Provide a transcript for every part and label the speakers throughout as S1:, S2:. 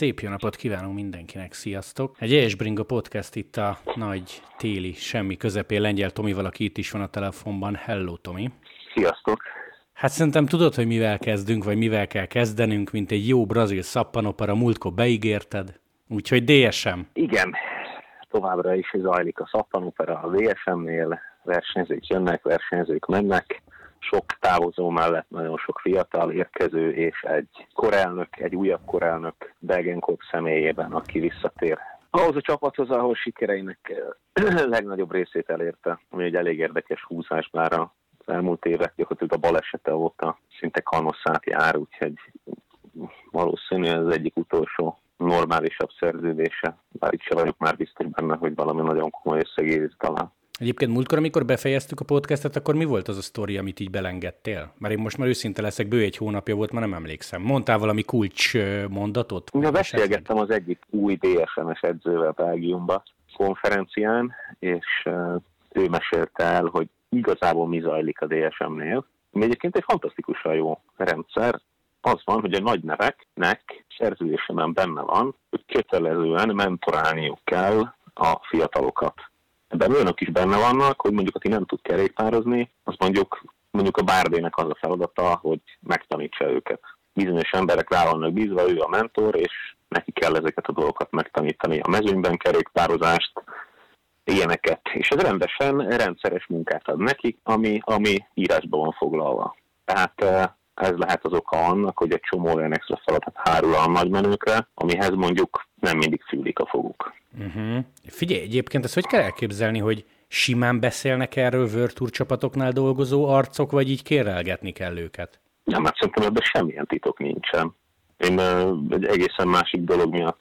S1: Szép jó napot kívánunk mindenkinek, sziasztok! Egy ES Bringa podcast itt a nagy téli semmi közepén Lengyel Tomival, aki itt is van a telefonban. Hello, Tomi!
S2: Sziasztok!
S1: Hát szerintem tudod, hogy mivel kezdünk, vagy mivel kell kezdenünk, mint egy jó brazil szappanopera, múltkor beígérted. Úgyhogy DSM.
S2: Igen, továbbra is zajlik a szappanopera a DSM-nél, versenyzők jönnek, versenyzők mennek, sok távozó mellett nagyon sok fiatal érkező, és egy korelnök, egy újabb korelnök Belgenkop személyében, aki visszatér. Ahhoz a csapathoz, ahol sikereinek legnagyobb részét elérte, ami egy elég érdekes húzás, bár az elmúlt évek gyakorlatilag a balesete óta szinte kanosszát jár, úgyhogy valószínűleg ez egyik utolsó normálisabb szerződése, bár itt se vagyok már biztos benne, hogy valami nagyon komoly összegérit talán.
S1: Egyébként múltkor, amikor befejeztük a podcastet, akkor mi volt az a sztori, amit így belengedtél? Mert én most már őszinte leszek, bő egy hónapja volt, már nem emlékszem. Mondtál valami kulcs mondatot?
S2: Ja, beszélgettem az egyik új DSM-es edzővel Belgiumba konferencián, és ő mesélte el, hogy igazából mi zajlik a DSM-nél. Mi egyébként egy fantasztikusan jó rendszer, az van, hogy a nagy neveknek szerződésemen benne van, hogy kötelezően mentorálniuk kell a fiatalokat. Ebben olyanok is benne vannak, hogy mondjuk, aki nem tud kerékpározni, az mondjuk, mondjuk a bárdének az a feladata, hogy megtanítsa őket. Bizonyos emberek rá vannak bízva, ő a mentor, és neki kell ezeket a dolgokat megtanítani. A mezőnyben kerékpározást, ilyeneket. És ez rendesen rendszeres munkát ad nekik, ami, ami írásban van foglalva. Tehát eh, ez lehet az oka annak, hogy egy csomó olyan extra feladat hárul a nagymenőkre, amihez mondjuk nem mindig fűlik a foguk.
S1: Uh-huh. Figyelj, egyébként ezt hogy kell elképzelni, hogy simán beszélnek erről Virtuur csapatoknál dolgozó arcok, vagy így kérelgetni kell őket?
S2: Nem, hát szerintem ebben semmilyen titok nincsen. Én egy egészen másik dolog miatt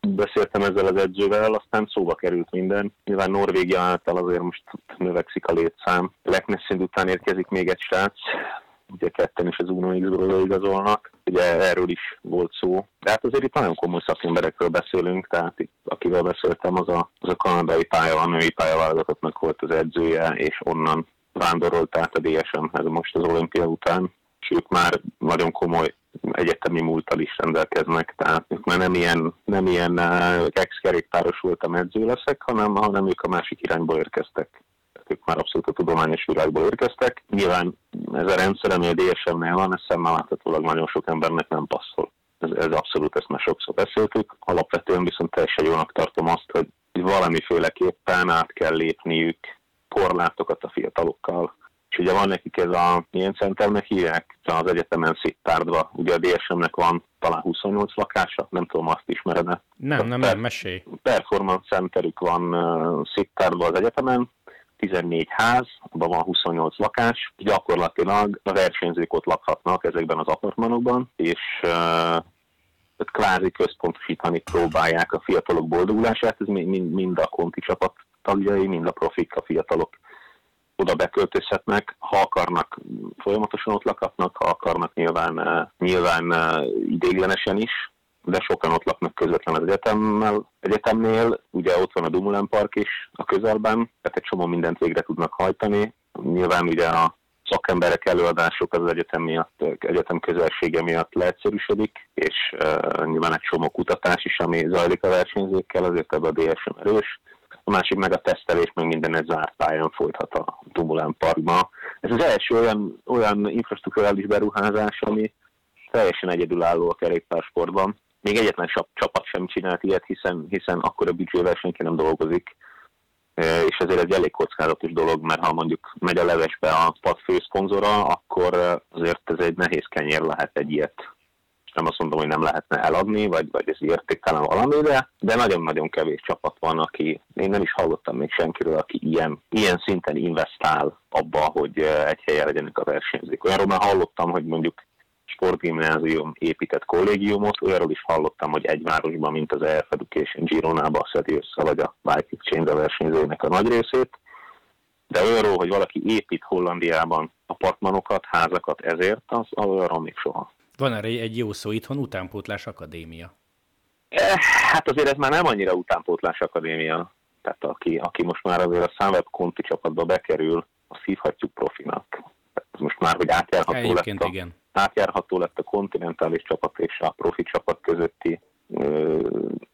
S2: beszéltem ezzel az edzővel, aztán szóba került minden. Nyilván Norvégia által azért most növekszik a létszám. Leknesszind után érkezik még egy srác, ugye ketten is az Uno X-ről igazolnak, ugye erről is volt szó. De hát azért itt nagyon komoly szakemberekről beszélünk, tehát itt, akivel beszéltem, az a, az a kanadai pálya, a női pályaválogatottnak volt az edzője, és onnan vándorolt át a DSM-hez most az olimpia után, és ők már nagyon komoly egyetemi múltal is rendelkeznek, tehát ők már nem ilyen, nem ilyen uh, ex-kerékpáros voltam edző leszek, hanem, hanem ők a másik irányból érkeztek ők már abszolút a tudományos világból érkeztek. Nyilván ez a rendszer, ami a DSM-nél van, ez szemmel láthatólag nagyon sok embernek nem passzol. Ez, ez abszolút, ezt már sokszor beszéltük. Alapvetően viszont teljesen jónak tartom azt, hogy valamiféleképpen át kell lépniük korlátokat a fiatalokkal. És ugye van nekik ez a, milyen centernek hívják, az egyetemen Szittárdva. Ugye a DSM-nek van talán 28 lakása, nem tudom, azt ismered.
S1: Nem, nem, nem, mesélj.
S2: Performance centerük van uh, Szittárdva az egyetemen, 14 ház, abban van 28 lakás, gyakorlatilag a versenyzők ott lakhatnak ezekben az apartmanokban, és uh, kvázi központosítani próbálják a fiatalok boldogulását, ez mind, mind a konti csapat tagjai, mind a profik, a fiatalok oda beköltözhetnek, ha akarnak, folyamatosan ott lakhatnak, ha akarnak, nyilván, nyilván idéglenesen is, de sokan ott laknak közvetlen az egyetemmel, egyetemnél, ugye ott van a Dumulen Park is a közelben, tehát egy csomó mindent végre tudnak hajtani. Nyilván ugye a szakemberek előadások az egyetem miatt, egyetem közelsége miatt leegyszerűsödik, és uh, nyilván egy csomó kutatás is, ami zajlik a versenyzőkkel, azért ebben a DSM erős. A másik meg a tesztelés, meg minden egy zárt pályán folythat a Dumulen Parkba. Ez az első olyan, olyan infrastruktúrális beruházás, ami teljesen egyedülálló a kerékpársportban még egyetlen csapat sem csinált ilyet, hiszen, hiszen akkor a büdzsével senki nem dolgozik, és ezért egy elég kockázatos dolog, mert ha mondjuk megy a levesbe a pad főszponzora, akkor azért ez egy nehéz kenyér lehet egy ilyet. Nem azt mondom, hogy nem lehetne eladni, vagy, vagy ez értéktelen valami, de, de nagyon-nagyon kevés csapat van, aki, én nem is hallottam még senkiről, aki ilyen, ilyen szinten investál abba, hogy egy helyen legyenek a versenyzők. Olyanról már hallottam, hogy mondjuk sportgimnázium épített kollégiumot, olyanról is hallottam, hogy egy városban, mint az EF Education Gironába szedi össze, vagy a Bike Exchange versenyzőnek a nagy részét, de olyanról, hogy valaki épít Hollandiában apartmanokat, házakat ezért, az olyanról még soha.
S1: Van erre egy jó szó itthon, utánpótlás akadémia.
S2: Eh, hát azért ez már nem annyira utánpótlás akadémia. Tehát aki, aki most már azért a Sunweb Conti csapatba bekerül, azt hívhatjuk profinak. Most már, hogy átjárható
S1: Egyébként
S2: lett, a,
S1: igen.
S2: átjárható lett a kontinentális csapat és a profi csapat közötti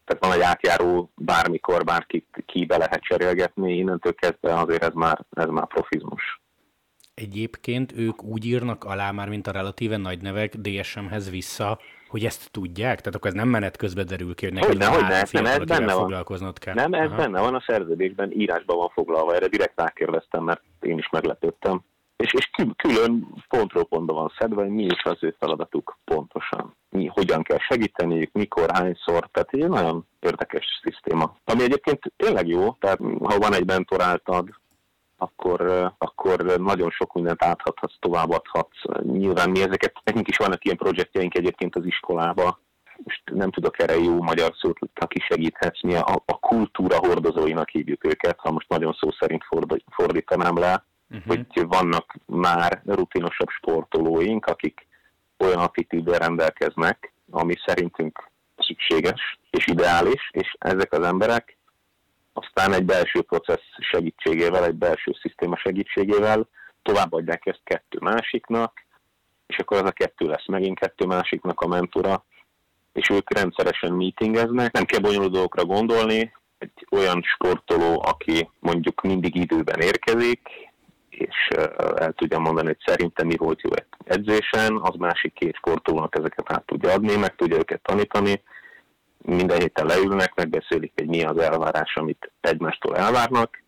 S2: tehát van egy átjáró, bármikor bárki ki be lehet cserélgetni, innentől kezdve azért ez már, ez már profizmus.
S1: Egyébként ők úgy írnak alá már, mint a relatíve nagy nevek DSM-hez vissza, hogy ezt tudják? Tehát akkor ez nem menet közben derül ki, hogy neked
S2: Hogyne, hogyne, nem, ez benne van.
S1: foglalkoznod kell.
S2: Nem, ez Aha. benne van a szerződésben, írásban van foglalva, erre direkt rákérdeztem, mert én is meglepődtem. És, és külön pontról pontba van szedve, hogy mi is az ő feladatuk pontosan. Mi, hogyan kell segíteniük, mikor, hányszor, tehát egy nagyon érdekes szisztéma. Ami egyébként tényleg jó, tehát ha van egy mentoráltad, akkor, akkor nagyon sok mindent áthathatsz, továbbadhatsz. Nyilván mi ezeket, nekünk is vannak ilyen projektjeink egyébként az iskolába, most nem tudok erre jó magyar szót, aki segíthetsz, mi a, a kultúra hordozóinak hívjuk őket, ha most nagyon szó szerint fordítanám le, uh-huh. hogy vannak már rutinosabb sportolóink, akik olyan attitűddel rendelkeznek, ami szerintünk szükséges és ideális, és ezek az emberek aztán egy belső processz segítségével, egy belső szisztéma segítségével továbbadják ezt kettő másiknak, és akkor az a kettő lesz megint kettő másiknak a mentora, és ők rendszeresen meetingeznek, nem kell bonyolult dolgokra gondolni, egy olyan sportoló, aki mondjuk mindig időben érkezik, és el tudja mondani, hogy szerintem mi volt jó edzésen, az másik két sportolónak ezeket át tudja adni, meg tudja őket tanítani, minden héten leülnek, megbeszélik, hogy mi az elvárás, amit egymástól elvárnak,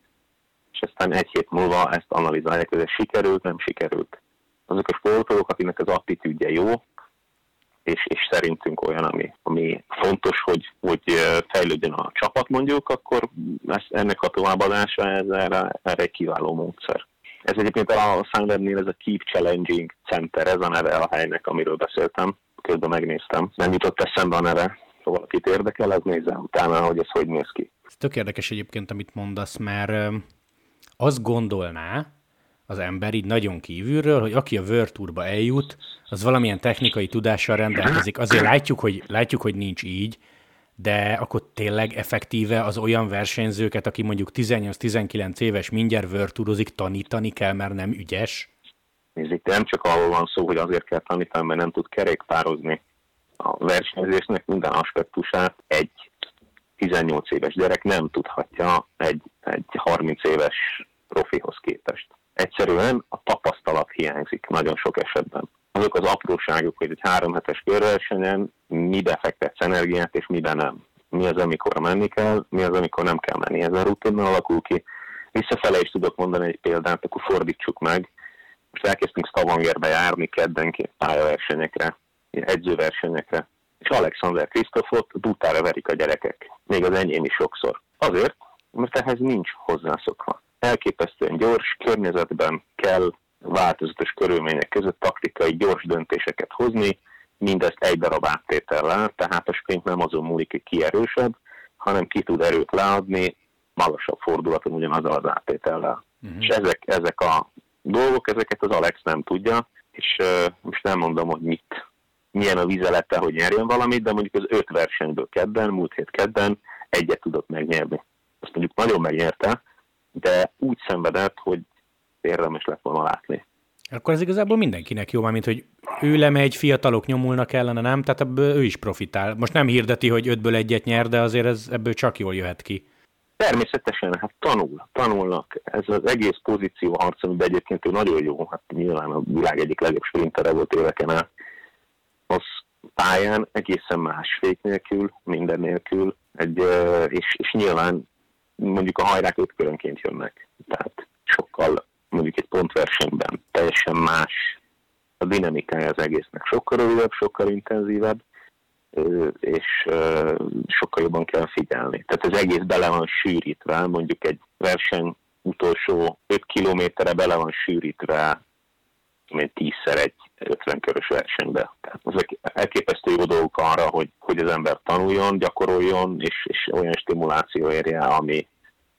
S2: és aztán egy hét múlva ezt analizálják, hogy ez sikerült, nem sikerült. Azok a sportolók, akinek az attitűdje jó, és, és szerintünk olyan, ami, ami fontos, hogy, hogy fejlődjön a csapat mondjuk, akkor ezt, ennek a továbbadása ez erre, erre egy kiváló módszer. Ez egyébként a Sunwebnél ez a Keep Challenging Center, ez a neve a helynek, amiről beszéltem. Közben megnéztem. Nem jutott eszembe a neve, ha valakit érdekel, az nézze utána, hogy ez hogy néz ki.
S1: Ez tök érdekes egyébként, amit mondasz, mert azt gondolná az ember így nagyon kívülről, hogy aki a World eljut, az valamilyen technikai tudással rendelkezik. Azért látjuk, hogy, látjuk, hogy nincs így, de akkor tényleg effektíve az olyan versenyzőket, aki mondjuk 18-19 éves mindjárt World tanítani kell, mert nem ügyes?
S2: Nézd, nem csak arról van szó, hogy azért kell tanítani, mert nem tud kerékpározni a versenyzésnek minden aspektusát egy 18 éves gyerek nem tudhatja egy, egy 30 éves profihoz képest. Egyszerűen a tapasztalat hiányzik nagyon sok esetben. Azok az apróságok, hogy egy három hetes körversenyen mibe fektetsz energiát, és mibe nem. Mi az, amikor menni kell, mi az, amikor nem kell menni. Ez a rutinnal alakul ki. Visszafele is tudok mondani egy példát, akkor fordítsuk meg. Most elkezdtünk Stavangerbe járni keddenként pályaversenyekre edzőversenyekre, és Alexander Krisztofot dutára verik a gyerekek, még az enyém is sokszor. Azért, mert ehhez nincs hozzászokva. Elképesztően gyors környezetben kell változatos körülmények között taktikai gyors döntéseket hozni, mindezt egy darab áttétellel, tehát a sprint nem azon múlik, hogy ki erősebb, hanem ki tud erőt leadni magasabb fordulaton ugyanazzal az áttétellel. Uh-huh. És ezek, ezek a dolgok, ezeket az Alex nem tudja, és uh, most nem mondom, hogy mit milyen a vizelete, hogy nyerjen valamit, de mondjuk az öt versenyből kedden, múlt hét kedden egyet tudott megnyerni. Azt mondjuk nagyon megnyerte, de úgy szenvedett, hogy érdemes lett volna látni.
S1: Akkor ez igazából mindenkinek jó, mint hogy ő lemegy, fiatalok nyomulnak ellene, nem? Tehát ebből ő is profitál. Most nem hirdeti, hogy ötből egyet nyer, de azért ez, ebből csak jól jöhet ki.
S2: Természetesen, hát tanul, tanulnak. Ez az egész pozíció harc, amiben egyébként ő nagyon jó, hát nyilván a világ egyik legjobb sprintere volt éveken át, az pályán egészen más fék nélkül, minden nélkül, egy, és, és nyilván mondjuk a hajrák öt körönként jönnek. Tehát sokkal, mondjuk egy pontversenyben teljesen más a dinamikája az egésznek. Sokkal rövidebb, sokkal intenzívebb, és sokkal jobban kell figyelni. Tehát az egész bele van sűrítve, mondjuk egy verseny utolsó 5 kilométerre bele van sűrítve én tízszer egy 50 körös versenybe. Tehát ezek elképesztő jó dolgok arra, hogy, hogy az ember tanuljon, gyakoroljon, és, és olyan stimuláció érje, ami,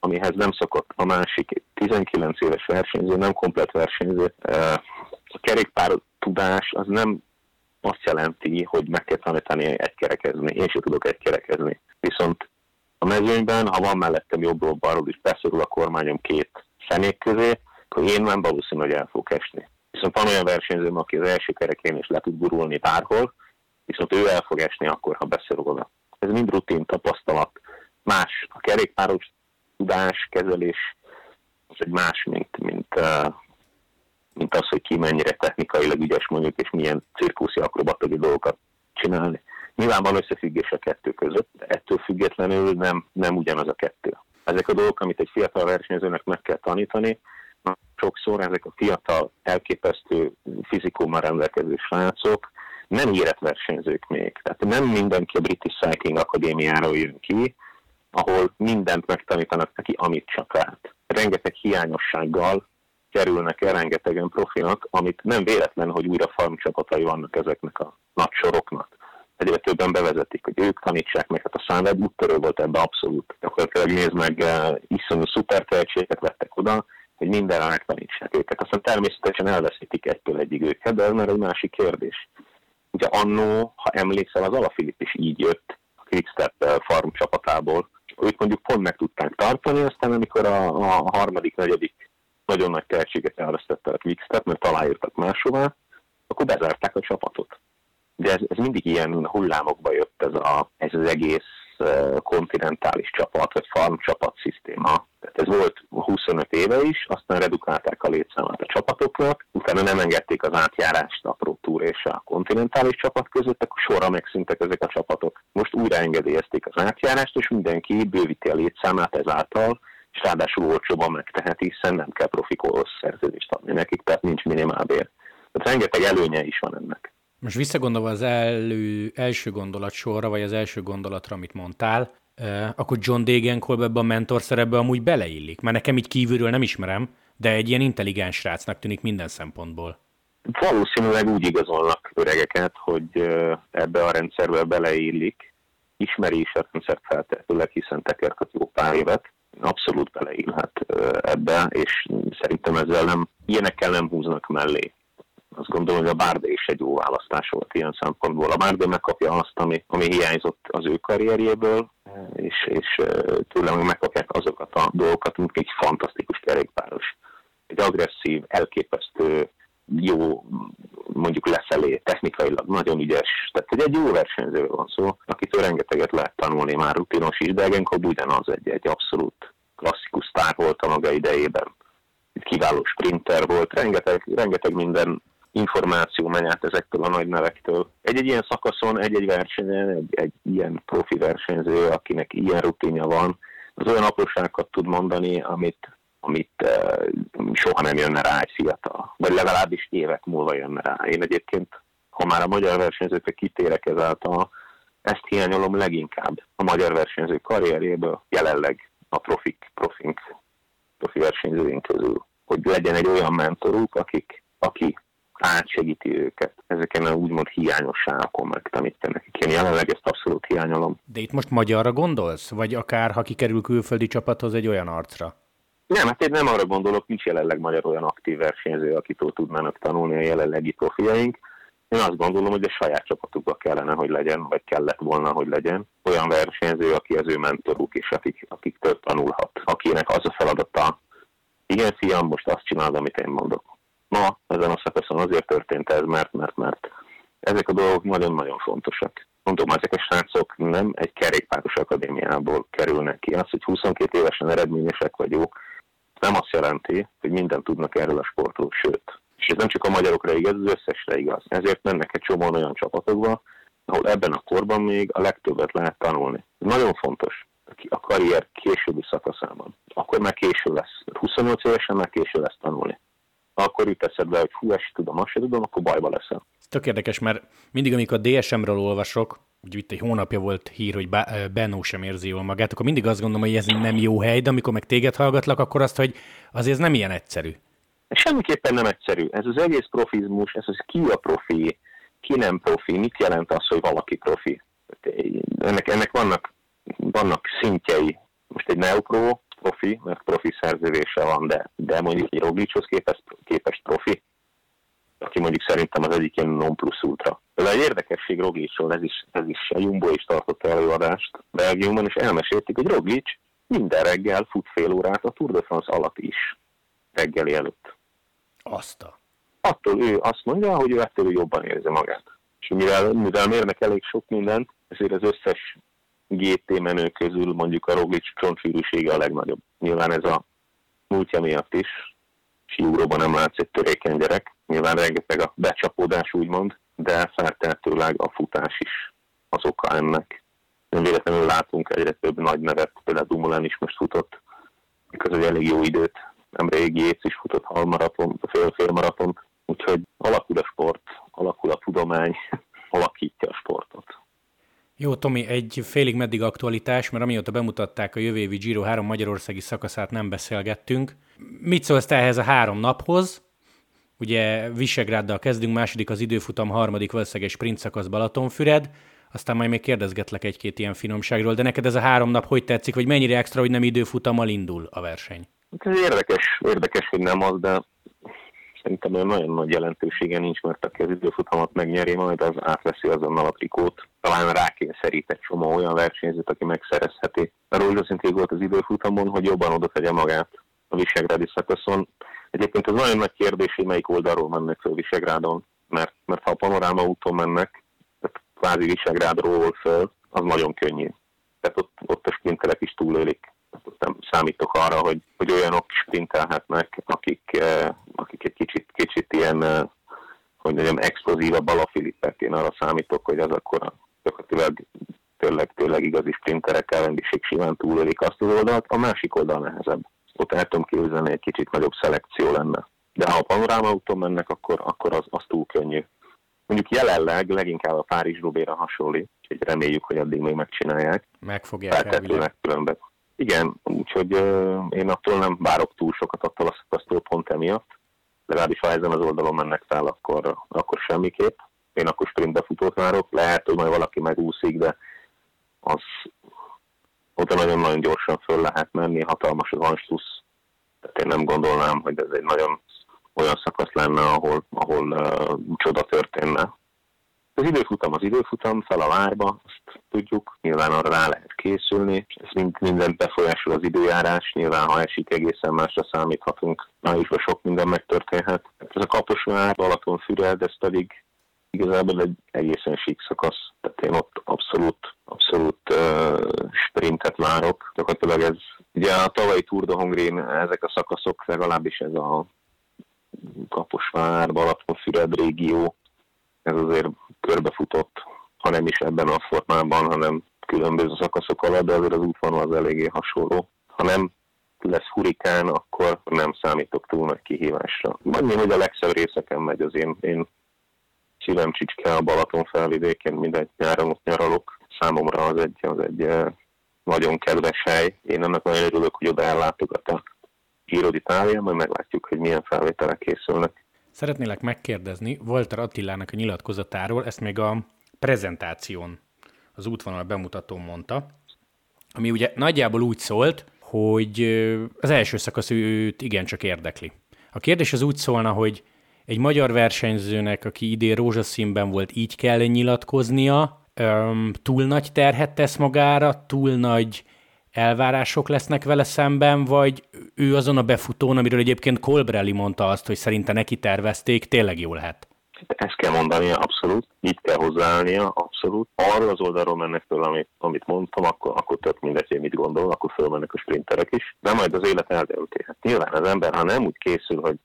S2: amihez nem szokott a másik 19 éves versenyző, nem komplet versenyző. A kerékpár tudás az nem azt jelenti, hogy meg kell tanítani egy kerekezni. Én sem tudok egy kerekezni. Viszont a mezőnyben, ha van mellettem jobbról balról is beszorul a kormányom két személy közé, akkor én nem valószínű, hogy el fog esni. Viszont van olyan versenyzőm, aki az első kerekén is le tud gurulni bárhol, viszont ő el fog esni akkor, ha beszorulna. Ez mind rutin tapasztalat. Más a kerékpáros tudás, kezelés, az egy más, mint, mint, mint az, hogy ki mennyire technikailag ügyes mondjuk, és milyen cirkuszi akrobatai dolgokat csinálni. Nyilván van összefüggés a kettő között, ettől függetlenül nem, nem ugyanaz a kettő. Ezek a dolgok, amit egy fiatal versenyzőnek meg kell tanítani, sokszor ezek a fiatal, elképesztő fizikummal rendelkező srácok nem érett versenyzők még. Tehát nem mindenki a British Cycling Akadémiára jön ki, ahol mindent megtanítanak neki, amit csak lehet. Rengeteg hiányossággal kerülnek el rengetegen profinak, amit nem véletlen, hogy újra farm csapatai vannak ezeknek a nagy soroknak. Egyre többen bevezetik, hogy ők tanítsák meg, hát a Sunweb úttörő volt ebbe abszolút. Gyakorlatilag nézd meg, uh, iszonyú szuper tehetséget vettek oda, hogy mindenre megtanítsák őket. Aztán természetesen elveszítik egytől egyig őket, de ez már egy másik kérdés. Ugye annó, ha emlékszel, az Alafilip is így jött a Quickstep eh, farm csapatából. Ők mondjuk pont meg tudták tartani, aztán amikor a, a harmadik, negyedik nagyon nagy tehetséget elvesztette a Quickstep, mert aláírtak máshová, akkor bezárták a csapatot. De ez, ez mindig ilyen hullámokba jött ez, a, ez az egész kontinentális csapat, vagy farm csapat szisztéma. Tehát ez volt 25 éve is, aztán redukálták a létszámát a csapatoknak, utána nem engedték az átjárást a Pro Tour és a kontinentális csapat között, akkor sorra megszűntek ezek a csapatok. Most újra engedélyezték az átjárást, és mindenki bővíti a létszámát ezáltal, és ráadásul olcsóban megteheti, hiszen nem kell profikolhoz szerződést adni nekik, tehát nincs minimálbér. Tehát rengeteg előnye is van ennek.
S1: Most visszagondolva az elő, első gondolat sorra, vagy az első gondolatra, amit mondtál, akkor John Degenkolb ebbe a mentor szerepbe amúgy beleillik. Mert nekem így kívülről nem ismerem, de egy ilyen intelligens srácnak tűnik minden szempontból.
S2: Valószínűleg úgy igazolnak öregeket, hogy ebbe a rendszerbe beleillik. Ismeri is a rendszert feltétlenül, hiszen tekerket jó pár évet. Abszolút beleillhet ebbe, és szerintem ezzel nem, ilyenekkel nem húznak mellé azt gondolom, hogy a Bárde is egy jó választás volt ilyen szempontból. A Bárde megkapja azt, ami, ami hiányzott az ő karrierjéből, és, és tőlem megkapják azokat a dolgokat, mint egy fantasztikus kerékpáros. Egy agresszív, elképesztő, jó, mondjuk lefelé, technikailag nagyon ügyes. Tehát hogy egy jó versenyző van szó, akitől rengeteget lehet tanulni, már rutinos is, de Egenkob ugyanaz egy, egy abszolút klasszikus sztár volt a maga idejében. Egy kiváló sprinter volt, rengeteg, rengeteg minden információ megy át ezektől a nagy nevektől. Egy-egy ilyen szakaszon, egy-egy versenyen, egy, egy ilyen profi versenyző, akinek ilyen rutinja van, az olyan apróságokat tud mondani, amit, amit uh, soha nem jönne rá egy fiatal, vagy legalábbis évek múlva jönne rá. Én egyébként, ha már a magyar versenyzőkre kitérek ezáltal, ezt hiányolom leginkább a magyar versenyző karrierjéből, jelenleg a profik, profink, profi versenyzőink közül, hogy legyen egy olyan mentoruk, akik, aki átsegíti őket ezeken a úgymond hiányosságokon megtanítja nekik. Én jelenleg ezt abszolút hiányolom.
S1: De itt most magyarra gondolsz? Vagy akár, ha kikerül külföldi csapathoz egy olyan arcra?
S2: Nem, hát én nem arra gondolok, nincs jelenleg magyar olyan aktív versenyző, akitől tudnának tanulni a jelenlegi profiaink. Én azt gondolom, hogy a saját csapatukba kellene, hogy legyen, vagy kellett volna, hogy legyen olyan versenyző, aki az ő mentoruk, és akik, akiktől tanulhat, akinek az a feladata, igen, fiam, most azt csinálod, amit én mondok ma ezen a szakaszon azért történt ez, mert, mert, mert ezek a dolgok nagyon-nagyon fontosak. Mondom, ezek a srácok nem egy kerékpáros akadémiából kerülnek ki. Az, hogy 22 évesen eredményesek vagyok, nem azt jelenti, hogy mindent tudnak erről a sportról, sőt. És ez nem csak a magyarokra igaz, az összesre igaz. Ezért mennek egy csomó olyan csapatokba, ahol ebben a korban még a legtöbbet lehet tanulni. Ez nagyon fontos a karrier későbbi szakaszában. Akkor már késő lesz. 28 évesen már késő lesz tanulni akkor jut eszedbe, hogy hú, ezt tudom, azt tudom, akkor bajba leszel.
S1: Tök érdekes, mert mindig, amikor a DSM-ről olvasok, hogy itt egy hónapja volt hír, hogy Benó sem érzi jól magát, akkor mindig azt gondolom, hogy ez nem jó hely, de amikor meg téged hallgatlak, akkor azt, hogy azért ez nem ilyen egyszerű.
S2: Semmiképpen nem egyszerű. Ez az egész profizmus, ez az ki a profi, ki nem profi, mit jelent az, hogy valaki profi. Ennek, ennek vannak, vannak szintjei. Most egy neopro profi, mert profi szerződése van, de, de mondjuk egy Roglicshoz képest, képest profi, aki mondjuk szerintem az egyik ilyen non plus ultra. De egy érdekesség Roglicsról, ez is, ez is a Jumbo is tartott előadást Belgiumban, és elmesélték, hogy Roglic minden reggel fut fél órát a Tour de France alatt is, reggeli előtt.
S1: Azt a.
S2: Attól ő azt mondja, hogy ő ettől jobban érzi magát. És mivel, mivel mérnek elég sok mindent, ezért az összes GT menő közül mondjuk a Roglic csontsűrűsége a legnagyobb. Nyilván ez a múltja miatt is, fiúróban nem látsz egy törékeny gyerek, nyilván rengeteg a becsapódás úgymond, de feltehetőleg a futás is az oka ennek. Nem véletlenül látunk egyre több nagy nevet, például Dumoulin is most futott, egy elég jó időt, nemrég Jéz is futott halmaraton, fél-fél maraton, úgyhogy alakul a sport, alakul a tudomány, alakítja a sportot.
S1: Jó, Tomi, egy félig meddig aktualitás, mert amióta bemutatták a jövő évi Giro három magyarországi szakaszát, nem beszélgettünk. Mit szólsz te ehhez a három naphoz? Ugye Visegráddal kezdünk, második az időfutam, harmadik valószínűleg egy sprint szakasz Balatonfüred, aztán majd még kérdezgetlek egy-két ilyen finomságról, de neked ez a három nap hogy tetszik, vagy mennyire extra, hogy nem időfutammal indul a verseny?
S2: Ez érdekes, érdekes, hogy nem az, de szerintem nagyon nagy jelentősége nincs, mert aki az időfutamot megnyeri, majd az átveszi azonnal a trikót. Talán rákényszerít egy csomó olyan versenyzőt, aki megszerezheti. Mert rózsaszintén volt az időfutamon, hogy jobban oda tegye magát a Visegrádi szakaszon. Egyébként ez nagyon nagy kérdés, hogy melyik oldalról mennek föl Visegrádon, mert, mert ha a panoráma úton mennek, tehát kvázi Visegrádról föl, az nagyon könnyű. Tehát ott, ott a sprinterek is túlélik nem számítok arra, hogy, hogy olyanok sprintelhetnek, akik, eh, akik egy kicsit, kicsit ilyen, eh, hogy mondjam, explozívabb alafilippek. Én arra számítok, hogy az akkor gyakorlatilag tényleg, tényleg igazi sprinterek ellengiség simán túlélik azt az oldalt, a másik oldal nehezebb. Ott el tudom képzelni, egy kicsit nagyobb szelekció lenne. De ha a panoráma úton mennek, akkor, akkor az, az túl könnyű. Mondjuk jelenleg leginkább a Párizs Rubéra hasonlít, úgyhogy reméljük, hogy addig még megcsinálják.
S1: Meg fogják elvileg.
S2: különben. Igen, úgyhogy én attól nem várok túl sokat attól a szakasztól pont emiatt. Legalábbis ha ezen az oldalon mennek fel, akkor, akkor semmiképp. Én akkor sprintbe futót várok. Lehet, hogy majd valaki megúszik, de az oda nagyon-nagyon gyorsan föl lehet menni, hatalmas az anslusz. Tehát én nem gondolnám, hogy ez egy nagyon olyan szakasz lenne, ahol, ahol uh, csoda történne. Az időfutam az időfutam, fel a várba, azt tudjuk, nyilván arra rá lehet készülni, ez mind, minden befolyásol az időjárás, nyilván ha esik egészen másra számíthatunk, májusban sok minden megtörténhet. Ez a Kaposvár, Balaton, Füred, ez pedig igazából egy egészen sík szakasz, tehát én ott abszolút, abszolút uh, sprintet várok. Gyakorlatilag ez, ugye a tavalyi Tour de Hongrin ezek a szakaszok, legalábbis ez a Kaposvár, Balaton, Füred régió, ez azért körbefutott, ha nem is ebben a formában, hanem különböző szakaszok alatt, de azért az útvonal az eléggé hasonló. Ha nem lesz hurikán, akkor nem számítok túl nagy kihívásra. Annyi, hogy a legszebb részeken megy az én, én szívem csicske a Balaton felvidékén, mindegy nyáron ott nyaralok. Számomra az egy, az egy eh, nagyon kedves hely. Én ennek nagyon örülök, hogy oda ellátogat a Giro d'Italia, majd meglátjuk, hogy milyen felvételek készülnek.
S1: Szeretnélek megkérdezni Walter Attilának a nyilatkozatáról, ezt még a prezentáción, az útvonal bemutatón mondta, ami ugye nagyjából úgy szólt, hogy az első szakasz őt igencsak érdekli. A kérdés az úgy szólna, hogy egy magyar versenyzőnek, aki idén rózsaszínben volt, így kell nyilatkoznia, öm, túl nagy terhet tesz magára, túl nagy elvárások lesznek vele szemben, vagy ő azon a befutón, amiről egyébként Colbrelli mondta azt, hogy szerinte neki tervezték, tényleg jó lehet?
S2: Ezt kell mondania, abszolút. Itt kell hozzáállnia, abszolút. Arról az oldalról mennek föl, amit, amit mondtam, akkor, akkor tök mindegy, hogy mit gondol, akkor fölmennek a sprinterek is. De majd az élet eldönti. Hát nyilván az ember, ha nem úgy készül, hogy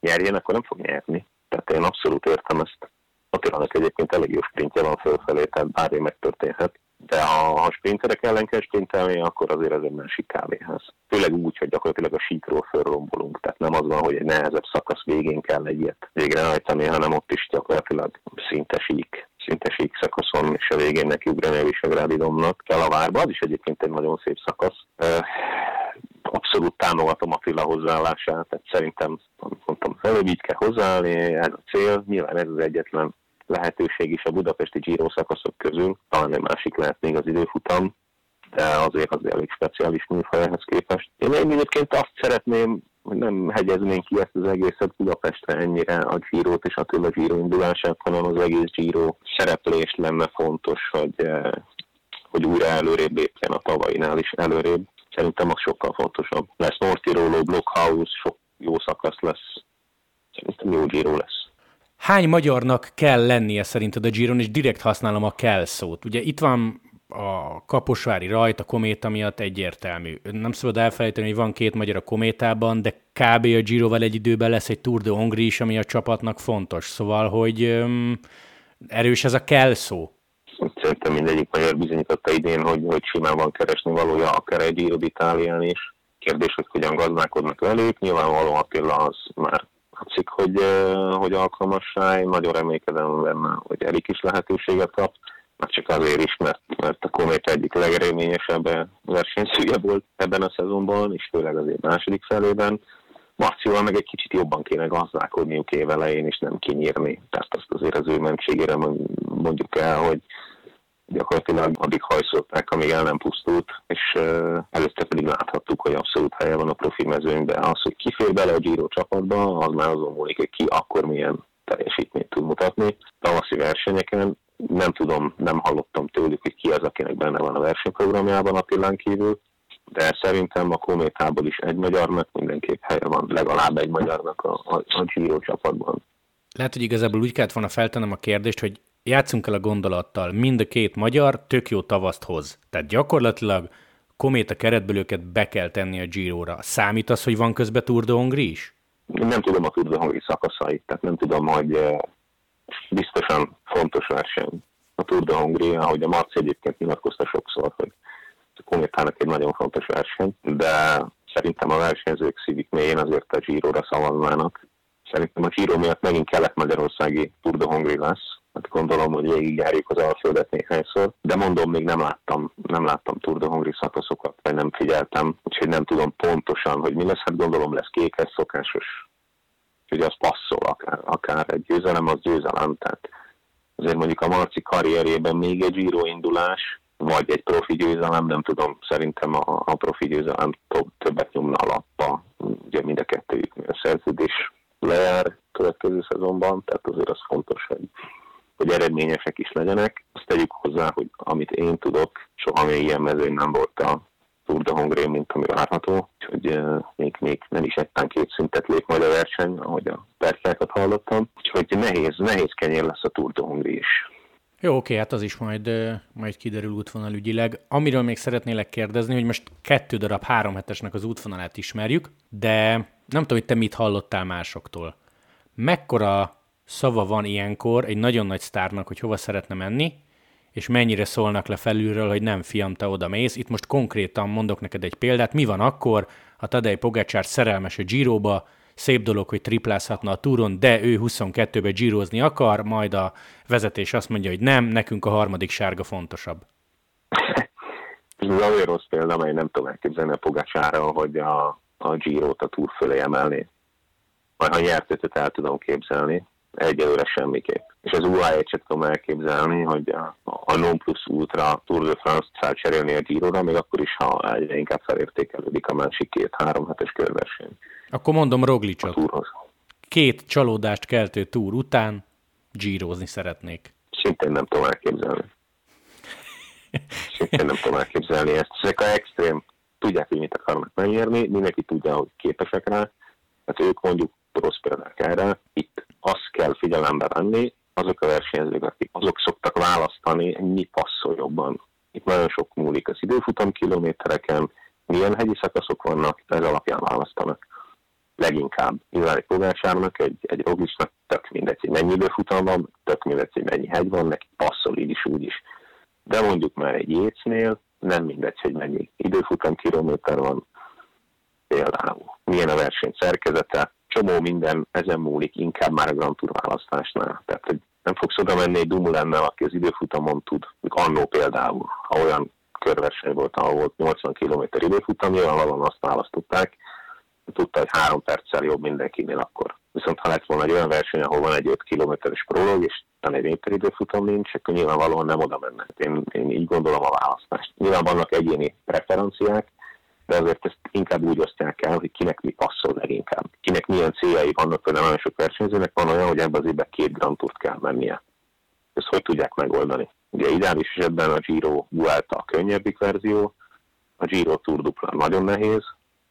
S2: nyerjen, akkor nem fog nyerni. Tehát én abszolút értem ezt. Attilának egyébként elég jó sprintje van fölfelé, tehát bármi megtörténhet de ha, ha sprinterek ellen kell sprintelni, akkor azért ez egy másik kávéház. Főleg úgy, hogy gyakorlatilag a síkról fölrombolunk. Tehát nem az van, hogy egy nehezebb szakasz végén kell egy ilyet végrehajtani, hanem ott is gyakorlatilag szinte sík, szinte sík szakaszon, és a végén neki ugrani a Visegrádi domnak. Kell a várba, az is egyébként egy nagyon szép szakasz. Abszolút támogatom Attila hozzáállását, tehát szerintem, amit mondtam, előbb így kell hozzáállni, ez a cél, nyilván ez az egyetlen lehetőség is a budapesti Giro szakaszok közül, talán egy másik lehet még az időfutam, de azért az elég speciális műfaj ehhez képest. Én egyébként azt szeretném hogy nem hegyeznénk ki ezt az egészet Budapestre ennyire a Giro-t és Attila Giro indulását, hanem az egész Giro szereplést lenne fontos, hogy, eh, hogy újra előrébb lépjen a tavainál is előrébb. Szerintem az sokkal fontosabb. Lesz Nortiróló, Blockhouse, sok jó szakasz lesz. Szerintem jó Giro lesz.
S1: Hány magyarnak kell lennie szerinted a Giron, és direkt használom a kell szót. Ugye itt van a Kaposvári rajt a kométa miatt egyértelmű. Nem szabad elfelejteni, hogy van két magyar a kométában, de kb. a Giroval egy időben lesz egy Tour de Hongrie is, ami a csapatnak fontos. Szóval, hogy öm, erős ez a kell szó.
S2: Szerintem mindegyik magyar bizonyította idén, hogy, hogy simán van keresni valója, akár egy Giro Itálián is. Kérdés, hogy hogyan gazdálkodnak velük. Nyilvánvalóan Attila az már látszik, hogy, hogy alkalmassá. Én nagyon remélkedem benne, hogy Erik is lehetőséget kap már csak azért is, mert, mert a Komet egyik legreményesebb versenyzője volt ebben a szezonban, és főleg azért második felében. Marcióval meg egy kicsit jobban kéne gazdálkodniuk évelején, és nem kinyírni. Tehát azt azért az ő mentségére mondjuk el, hogy gyakorlatilag addig hajszolták, amíg el nem pusztult, és előtte pedig láthattuk, hogy abszolút helye van a profi mezőnyben. Az, hogy kifér bele a Giro csapatba, az már azon múlik, hogy ki akkor milyen teljesítményt tud mutatni. Tavaszi versenyeken nem tudom, nem hallottam tőlük, hogy ki az, akinek benne van a versenyprogramjában a pillán kívül, de szerintem a Kométából is egy magyarnak mindenképp helye van, legalább egy magyarnak a, a, a Giro csapatban.
S1: Lehet, hogy igazából úgy kellett volna feltennem a kérdést, hogy játszunk el a gondolattal, mind a két magyar tök jó tavaszt hoz. Tehát gyakorlatilag Kométa keretből őket be kell tenni a Giro-ra. Számít az, hogy van közben Tour de Hongrie is?
S2: Nem tudom a Tour de Hongrie szakaszait, tehát nem tudom, hogy eh, biztosan fontos verseny a Tour de Hongria, ahogy a Marci egyébként nyilatkozta sokszor, hogy a Kométának egy nagyon fontos verseny, de szerintem a versenyzők szívik mélyén azért a Giro-ra szavaznának. Szerintem a Giro miatt megint kelet-magyarországi Tour de Hongri lesz, hát gondolom, hogy végigjárjuk az Alföldet néhányszor, de mondom, még nem láttam, nem láttam Tour de Hongri szakaszokat, vagy nem figyeltem, úgyhogy nem tudom pontosan, hogy mi lesz, hát gondolom lesz kékes, szokásos hogy az passzol, akár, akár egy győzelem, az győzelem. Tehát azért mondjuk a Marci karrierjében még egy Giro indulás, vagy egy profi győzelem, nem tudom, szerintem a, a profi győzelem többet nyomna a lappa, ugye mind a kettőjüknél szerződés lejár következő szezonban, tehát azért az fontos, hogy, hogy eredményesek is legyenek. Azt tegyük hozzá, hogy amit én tudok, soha még ilyen mezőn nem volt a Tour de Hongrie, mint ami várható, úgyhogy uh, még, még nem is egytán két szintet lép majd a verseny, ahogy a percákat hallottam, úgyhogy nehéz, nehéz kenyér lesz a Tour de Hongrie is.
S1: Jó, oké, hát az is majd, majd kiderül útvonalügyileg. Amiről még szeretnélek kérdezni, hogy most kettő darab három hetesnek az útvonalát ismerjük, de nem tudom, hogy te mit hallottál másoktól. Mekkora szava van ilyenkor egy nagyon nagy sztárnak, hogy hova szeretne menni, és mennyire szólnak le felülről, hogy nem fiam, te oda mész. Itt most konkrétan mondok neked egy példát. Mi van akkor, ha Tadej Pogacsár szerelmes a Giroba, szép dolog, hogy triplázhatna a túron, de ő 22-be gyírozni akar, majd a vezetés azt mondja, hogy nem, nekünk a harmadik sárga fontosabb.
S2: Ez olyan rossz példa, amely nem tudom elképzelni a Pogacsára, hogy a, a Giro-t a túr fölé emelni. Majd ha nyert el tudom képzelni, egyelőre semmiképp. És az UAE-t sem tudom elképzelni, hogy a, a non plus ultra Tour de France-t felcserélni a giro még akkor is, ha egyre inkább felértékelődik a másik két-három hetes körverseny.
S1: Akkor mondom Roglicsot. Két csalódást keltő túr után gyírozni szeretnék.
S2: Szintén nem tudom elképzelni. Szintén nem tudom elképzelni ezt. Ezek a extrém, tudják, hogy mit akarnak megnyerni, mindenki tudja, hogy képesek rá, hát ők mondjuk rossz példák erre. Itt azt kell figyelembe venni, azok a versenyzők, akik azok szoktak választani, mi passzol jobban. Itt nagyon sok múlik az időfutam kilométereken, milyen hegyi szakaszok vannak, ez alapján választanak. Leginkább. Nyilván egy Pogácsárnak, egy, egy Roglicsnak tök mindegy, hogy mennyi időfutam van, tök mindegy, hogy mennyi hegy van, neki passzol így is, úgy is. De mondjuk már egy Jécnél nem mindegy, hogy mennyi időfutam kilométer van, például milyen a verseny szerkezete, csomó minden ezen múlik, inkább már a Grand Tour választásnál. Tehát, hogy nem fogsz oda menni egy Dumulennel, aki az időfutamon tud, annó például, ha olyan körverseny volt, ahol volt 80 km időfutam, nyilvánvalóan azt választották, tudta, hogy három perccel jobb mindenkinél akkor. Viszont ha lett volna egy olyan verseny, ahol van egy 5 kilométeres prolog, és egy méter nincs, akkor nyilvánvalóan nem oda menne. Én, én így gondolom a választást. Nyilván vannak egyéni preferenciák, de azért ezt inkább úgy osztják el, hogy kinek mi passzol leginkább. Kinek milyen céljai vannak, például nagyon sok versenyzőnek van olyan, hogy ebbe az évben két Grand Tourt kell mennie. Ezt hogy tudják megoldani? Ugye ideális esetben a Giro Vuelta a könnyebbik verzió, a Giro Tour dupla nagyon nehéz,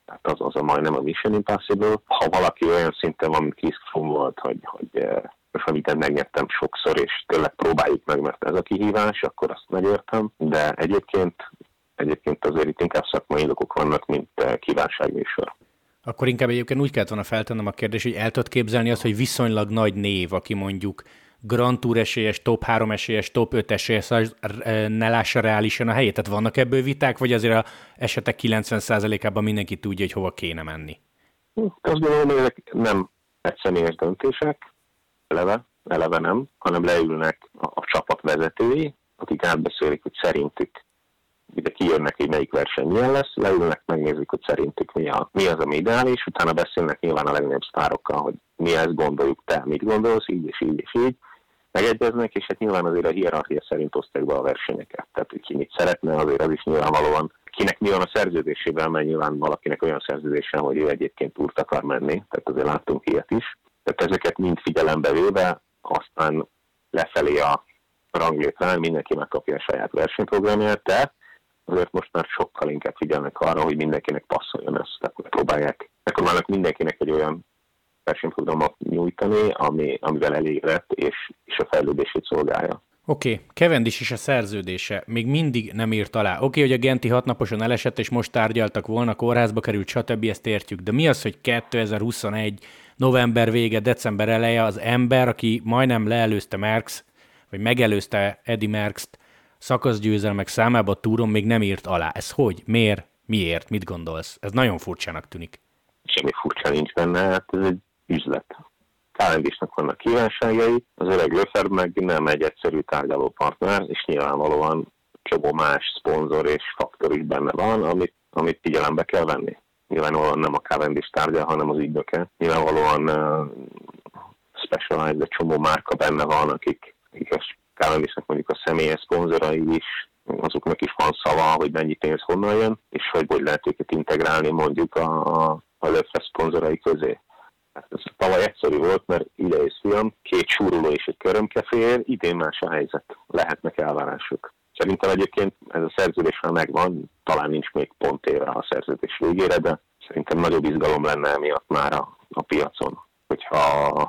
S2: tehát az, az a majdnem a Mission Impossible. Ha valaki olyan szinten van, mint Keith volt, hogy, hogy eh, most amit megnyertem sokszor, és tényleg próbáljuk meg, mert ez a kihívás, akkor azt megértem, de egyébként, egyébként azért itt inkább szakmai indokok vannak, mint eh, kívánságműsor.
S1: Akkor inkább egyébként úgy kellett volna feltennem a kérdést, hogy el tudod képzelni azt, hogy viszonylag nagy név, aki mondjuk Grand Tour esélyes, top 3 esélyes, top 5 esélyes, ne lássa reálisan a helyét? Tehát vannak ebből viták, vagy azért a esetek 90%-ában mindenki tudja, hogy hova kéne menni?
S2: Azt gondolom, hogy ezek nem egyszemélyes döntések, eleve, eleve nem, hanem leülnek a, a csapat vezetői, akik átbeszélik, hogy szerintük ide kijönnek, hogy melyik verseny milyen lesz, leülnek, megnézik, hogy szerintük mi, a, mi az, ami ideális, utána beszélnek nyilván a legnagyobb sztárokkal, hogy mi ezt gondoljuk, te mit gondolsz, így és így és így, megegyeznek, és hát nyilván azért a hierarchia szerint osztják be a versenyeket. Tehát, hogy ki mit szeretne, azért az is nyilvánvalóan kinek mi van a szerződésében, mert nyilván valakinek olyan szerződése, hogy ő egyébként úrt akar menni, tehát azért láttunk ilyet is. Tehát ezeket mind figyelembe véve, aztán lefelé a ranglétrán mindenki megkapja a saját versenyprogramját, de azért most már sokkal inkább figyelnek arra, hogy mindenkinek passzoljon ezt, tehát próbálják. Megpróbálnak mindenkinek egy olyan versenyprogramot nyújtani, ami, amivel elégedett és, és a fejlődését szolgálja.
S1: Oké, okay. Cavendish is a szerződése még mindig nem írt alá. Oké, okay, hogy a Genti hatnaposon elesett, és most tárgyaltak volna, kórházba került, stb. ezt értjük. De mi az, hogy 2021 november vége, december eleje az ember, aki majdnem leelőzte Merckx, vagy megelőzte Eddie Merckx-t szakaszgyőzelmek számába túron még nem írt alá. Ez hogy? Miért? Miért? Mit gondolsz? Ez nagyon furcsának tűnik.
S2: Semmi furcsa nincs benne, hát ez egy üzlet. Cavendishnak vannak kívánságai, az öreg Löferd meg nem egy egyszerű tárgyaló partner, és nyilvánvalóan csomó más szponzor és faktor is benne van, amit, amit figyelembe kell venni. Nyilvánvalóan nem a Cavendish tárgya, hanem az ügynöke. Nyilvánvalóan uh, Specialized, egy csomó márka benne van, akik, akik a Cavendishnek mondjuk a személyes szponzorai is, azoknak is van szava, hogy mennyi pénz honnan jön, és hogy hogy lehet őket integrálni mondjuk a, a, a Löfre szponzorai közé. Hát ez tavaly egyszerű volt, mert ide és fiam, két súruló és egy körömkefér, idén más a helyzet. Lehetnek elvárások. Szerintem egyébként ez a szerződés már megvan, talán nincs még pont éve a szerződés végére, de szerintem nagyobb izgalom lenne emiatt már a, a piacon, hogyha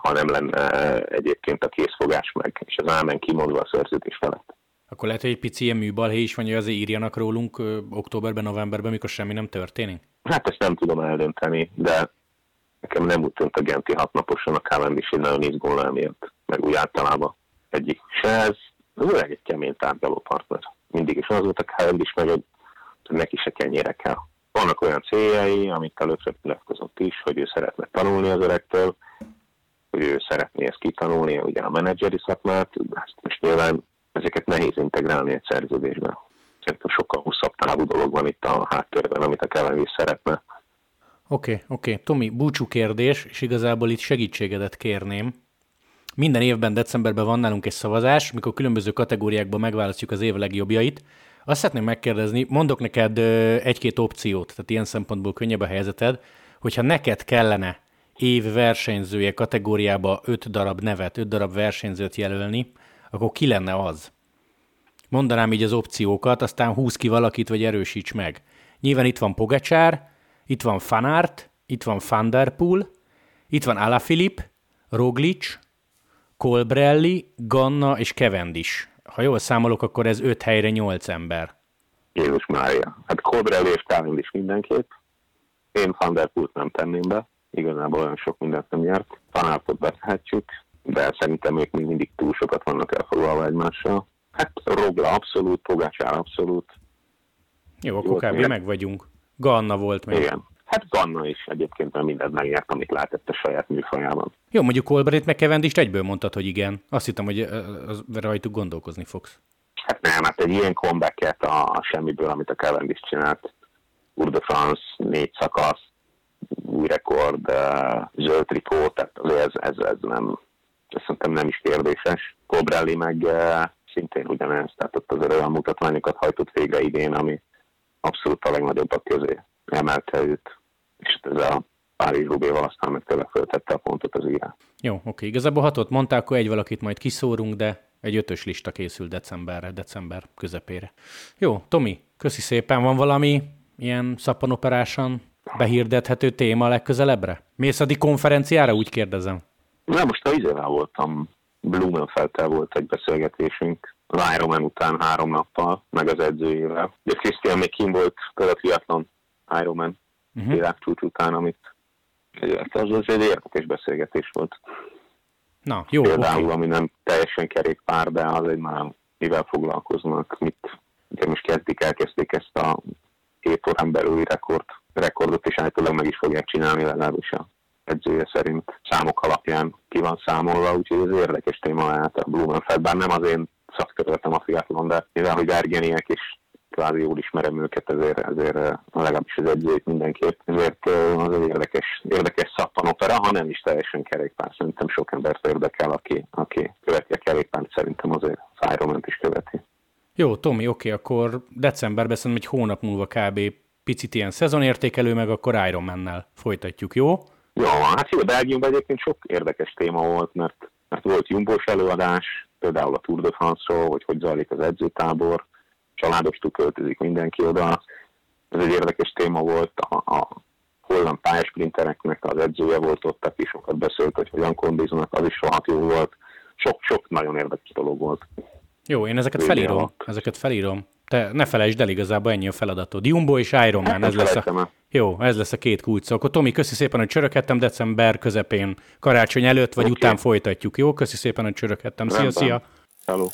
S2: ha nem lenne egyébként a készfogás meg, és az ámen kimondva a szerződés felett.
S1: Akkor lehet, hogy egy pici ilyen műbalhé is van, hogy azért írjanak rólunk ö, októberben, novemberben, mikor semmi nem történik?
S2: Hát ezt nem tudom eldönteni, de nekem nem úgy tűnt a Genti hatnaposan a Cavendish egy nagyon izgulna emiatt, meg úgy általában egyik se ez, az öreg egy kemény tárgyaló partner. Mindig is az volt a Cavendish, meg egy, hogy neki se kenyére kell. Vannak olyan céljai, amit először nyilatkozott is, hogy ő szeretne tanulni az öregtől, hogy ő szeretné ezt kitanulni, ugye a menedzseri szakmát, ezt most nyilván ezeket nehéz integrálni egy szerződésbe. Szerintem sokkal hosszabb távú dolog van itt a háttérben, amit a Cavendish szeretne
S1: Oké, okay, oké. Okay. Tomi, búcsú kérdés, és igazából itt segítségedet kérném. Minden évben decemberben van nálunk egy szavazás, mikor különböző kategóriákban megválasztjuk az év legjobbjait. Azt szeretném megkérdezni, mondok neked egy-két opciót, tehát ilyen szempontból könnyebb a helyzeted, hogyha neked kellene év versenyzője kategóriába öt darab nevet, öt darab versenyzőt jelölni, akkor ki lenne az? Mondanám így az opciókat, aztán húz ki valakit, vagy erősíts meg. Nyilván itt van Pogacsár, itt van Fanart, itt van Van Der Poel, itt van Alaphilipp, Roglic, Colbrelli, Ganna és Cavendish. Ha jól számolok, akkor ez öt helyre nyolc ember.
S2: Jézus Mária. Hát Colbrelli és Cavendish mindenképp. Én Van Der Poelt nem tenném be. Igazából olyan sok mindent nem nyert. Fanartot betehetjük, de szerintem ők még mindig túl sokat vannak elfoglalva egymással. Hát Rogla abszolút, Pogácsár abszolút.
S1: Jó, akkor kb. meg vagyunk. Ganna volt még.
S2: Igen. Hát Ganna is egyébként mert mindent megnyert, amit látett a saját műfajában.
S1: Jó, mondjuk Colbert meg Kevendist egyből mondtad, hogy igen. Azt hittem, hogy az, rajtuk gondolkozni fogsz.
S2: Hát nem, hát egy ilyen comebacket a, a semmiből, amit a Cavendish csinált. Tour de France, négy szakasz, új rekord, uh, zöld trikó, tehát ez, ez, ez nem, ez szerintem nem is kérdéses. Cobrelli meg uh, szintén ugyanez, tehát ott azért olyan mutatványokat hajtott végre idén, ami abszolút a legnagyobbak közé. emelte őt, és hát ez a Párizs Rubéval aztán meg tényleg föltette a pontot az írás.
S1: Jó, oké. Igazából hatot mondták, akkor egy valakit majd kiszórunk, de egy ötös lista készül decemberre, december közepére. Jó, Tomi, köszi szépen. Van valami ilyen szappanoperásan behirdethető téma legközelebbre? Mész a konferenciára, úgy kérdezem?
S2: Na, most a izével voltam, Blumenfeldtel volt egy beszélgetésünk, Ironman után három nappal, meg az edzőjével. De Krisztián még kim volt a triatlon Ironman uh-huh. világcsúcs után, amit az, az egy érdekes beszélgetés volt.
S1: Na, jó,
S2: Például, okay. ami nem teljesen kerékpár, de az egy már mivel foglalkoznak, mit, ugye most kezdik, elkezdték ezt a két órán belüli rekord, rekordot, és állítólag meg is fogják csinálni legalábbis a edzője szerint számok alapján ki van számolva, úgyhogy ez érdekes téma lehet a Blumenfeld, bár nem az én szakterületem a fiatlon, de mivel, hogy Ergeniek is kvázi jól ismerem őket, ezért, ezért legalábbis az edzőjét mindenképp, ezért az egy érdekes, érdekes szappanopera, ha nem is teljesen kerékpár. Szerintem sok embert érdekel, aki, aki követi a kerékpárt, szerintem azért az is követi.
S1: Jó, Tomi, oké, akkor decemberben szerintem egy hónap múlva kb. Picit ilyen szezonértékelő, meg akkor Ironman-nel folytatjuk, jó?
S2: Jó, hát jó, Belgiumban egyébként sok érdekes téma volt, mert, mert volt jumbos előadás, például a Tour de France-ról, hogy hogy zajlik az edzőtábor, családostól költözik mindenki oda. Ez egy érdekes téma volt, a, a holland pályásprintereknek az edzője volt ott, aki sokat beszélt, hogy hogyan kondiznak, az is rohadt jó volt. Sok-sok nagyon érdekes dolog volt.
S1: Jó, én ezeket felírom, ezeket felírom. Te ne felejtsd el, igazából ennyi a feladatod. Jumbo és Ironman, ez lesz a... Jó, ez lesz a két kulcs. Akkor Tomi, köszi szépen, hogy csöröghettem december közepén, karácsony előtt vagy okay. után folytatjuk, jó? Köszi szépen, hogy csöröghettem. Szia, szia!
S2: Hello.